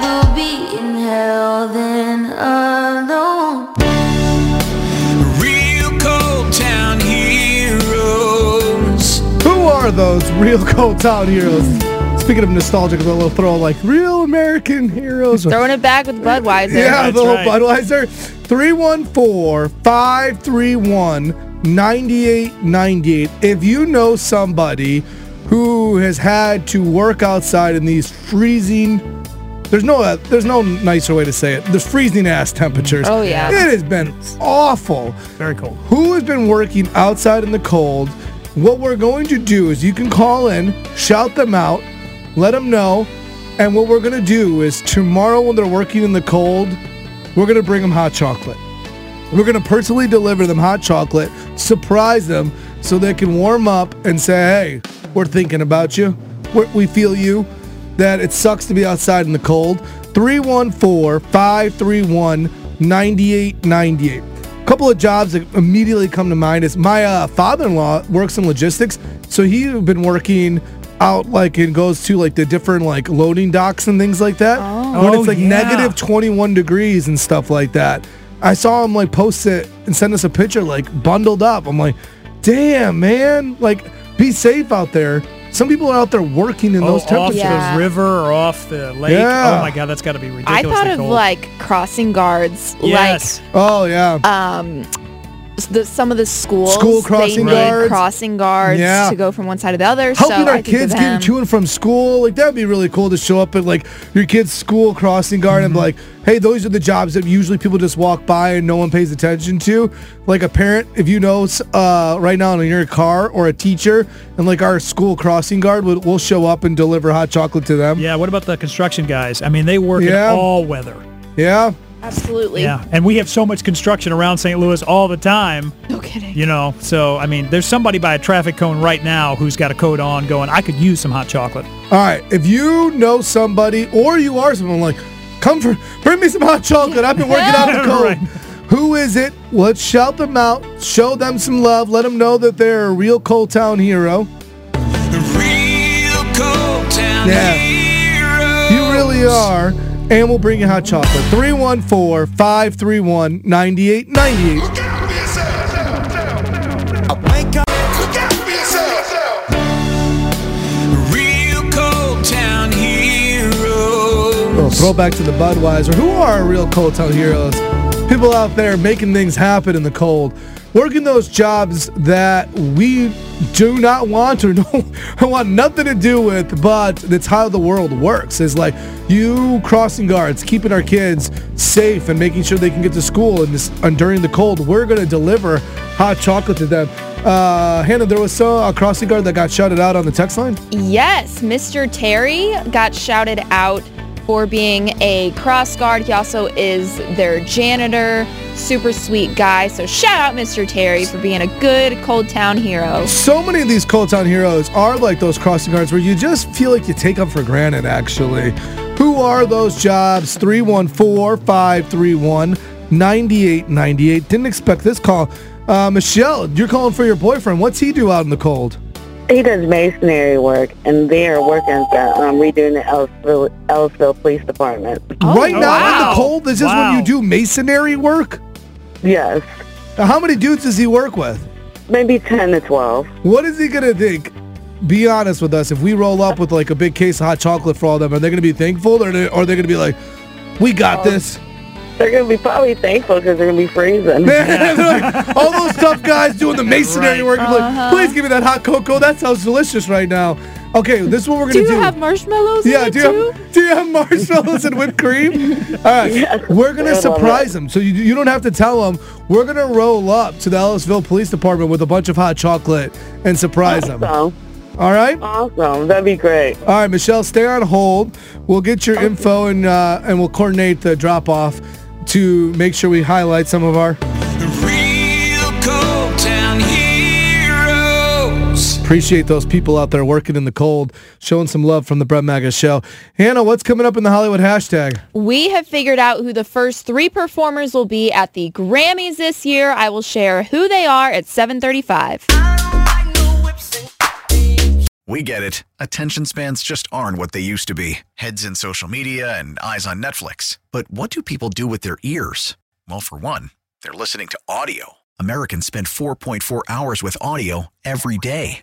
We'll be in hell then alone. Real cold town heroes. Who are those real cold town heroes? Speaking of nostalgic, a little throw like real American heroes. Throwing it back with Budweiser. Yeah, the That's little right. Budweiser. 314-531-9898. If you know somebody who has had to work outside in these freezing there's no uh, there's no nicer way to say it. The freezing ass temperatures. Oh, yeah. It has been awful. Very cold. Who has been working outside in the cold? What we're going to do is you can call in, shout them out, let them know, and what we're going to do is tomorrow when they're working in the cold, we're going to bring them hot chocolate. We're going to personally deliver them hot chocolate, surprise them so they can warm up and say, hey, we're thinking about you. We're, we feel you. That it sucks to be outside in the cold. 314 531 9898. A couple of jobs that immediately come to mind is my uh, father-in-law works in logistics, so he's been working out like and goes to like the different like loading docks and things like that. When Oh, it's like yeah. negative 21 degrees and stuff like that. I saw him like post it and send us a picture like bundled up. I'm like, damn man, like be safe out there. Some people are out there working in Oh, those off temperatures. Yeah. the river or off the lake. Yeah. Oh my god, that's got to be ridiculous. I ridiculous. thought of like crossing guards, yes. Oh yeah. um, s- the, some of the schools. School crossing they need guards. crossing guards Yeah. to go from one side to the other. Helping so our I kids him. getting to and from school. Like that'd be really cool to show up at like your kid's school crossing guard and be Mm-hmm. like, hey, those are the jobs that usually people just walk by and no one pays attention to. Like a parent, if you know uh, right now in your car or a teacher and like our school crossing guard, we'll, we'll show up and deliver hot chocolate to them. Yeah. What about the construction guys? I mean, they work Yeah. in all weather. Yeah. Absolutely. Yeah, and we have so much construction around St. Louis all the time. No kidding. You know, so I mean, there's somebody by a traffic cone right now who's got a coat on, going, "I could use some hot chocolate." All right. If you know somebody or you are someone like, come for, bring me some hot chocolate. I've been working out in the cold. Right. Who is it? Let's shout them out, show them some love, let them know that they're a real Cold Town hero. Real cold town Yeah. heroes. You really are. And we'll bring you hot chocolate. 314 531 9898. Real cold town heroes. Little throwback to the Budweiser. Who are our real Cold Town heroes? People out there making things happen in the cold, working those jobs that we do not want or don't want nothing to do with, but that's how the world works. Is like you crossing guards, keeping our kids safe and making sure they can get to school and, this, and during the cold, we're going to deliver hot chocolate to them. Uh, Hannah, there was so, a crossing guard that got shouted out on the text line. Yes, Mr. Terry got shouted out for being a cross guard. He also is their janitor. Super sweet guy. So shout out Mr. Terry for being a good Cold Town hero. so many of these Cold Town heroes are like those crossing guards where you just feel like you take them for granted, actually. Who are those jobs? 314 531 9898. Didn't expect this call. Uh, Michelle, you're calling for your boyfriend. What's he do out in the cold? He does masonry work, and they are working at the, um, redoing the Ellisville, Ellisville Police Department. Oh, right now in the cold, this is Wow. when you do masonry work? Yes, Now, how many dudes does he work with? maybe 10 to 12. What is he going to think? Be honest with us. If we roll up with like a big case of hot chocolate for all of them, are they going to be thankful or are they, are they going to be like, we got oh. this? They're going to be probably thankful because they're going to be freezing. They're like, all those tough guys doing the masonry Right. work. I'm like, uh-huh. please give me that hot cocoa. That sounds delicious right now. Okay, this is what we're gonna you do. You have marshmallows yeah, in do you, have, do you have marshmallows and whipped cream? All right, Yes, we're gonna surprise them. So you, you don't have to tell them. We're gonna roll up to the Ellisville Police Department with a bunch of hot chocolate and surprise them. So, All right. Awesome. That'd be great. All right, Michelle, stay on hold. We'll get your info and uh, and we'll coordinate the drop off to make sure we highlight some of our. Appreciate those people out there working in the cold, showing some love from the Brett Maga Show. Hannah, what's coming up in the Hollywood hashtag? We have figured out who the first three performers will be at the Grammys this year. I will share who they are at 735. We get it. Attention spans just aren't what they used to be heads in social media and eyes on Netflix. But what do people do with their ears? Well, for one, they're listening to audio. Americans spend 4.4 hours with audio every day.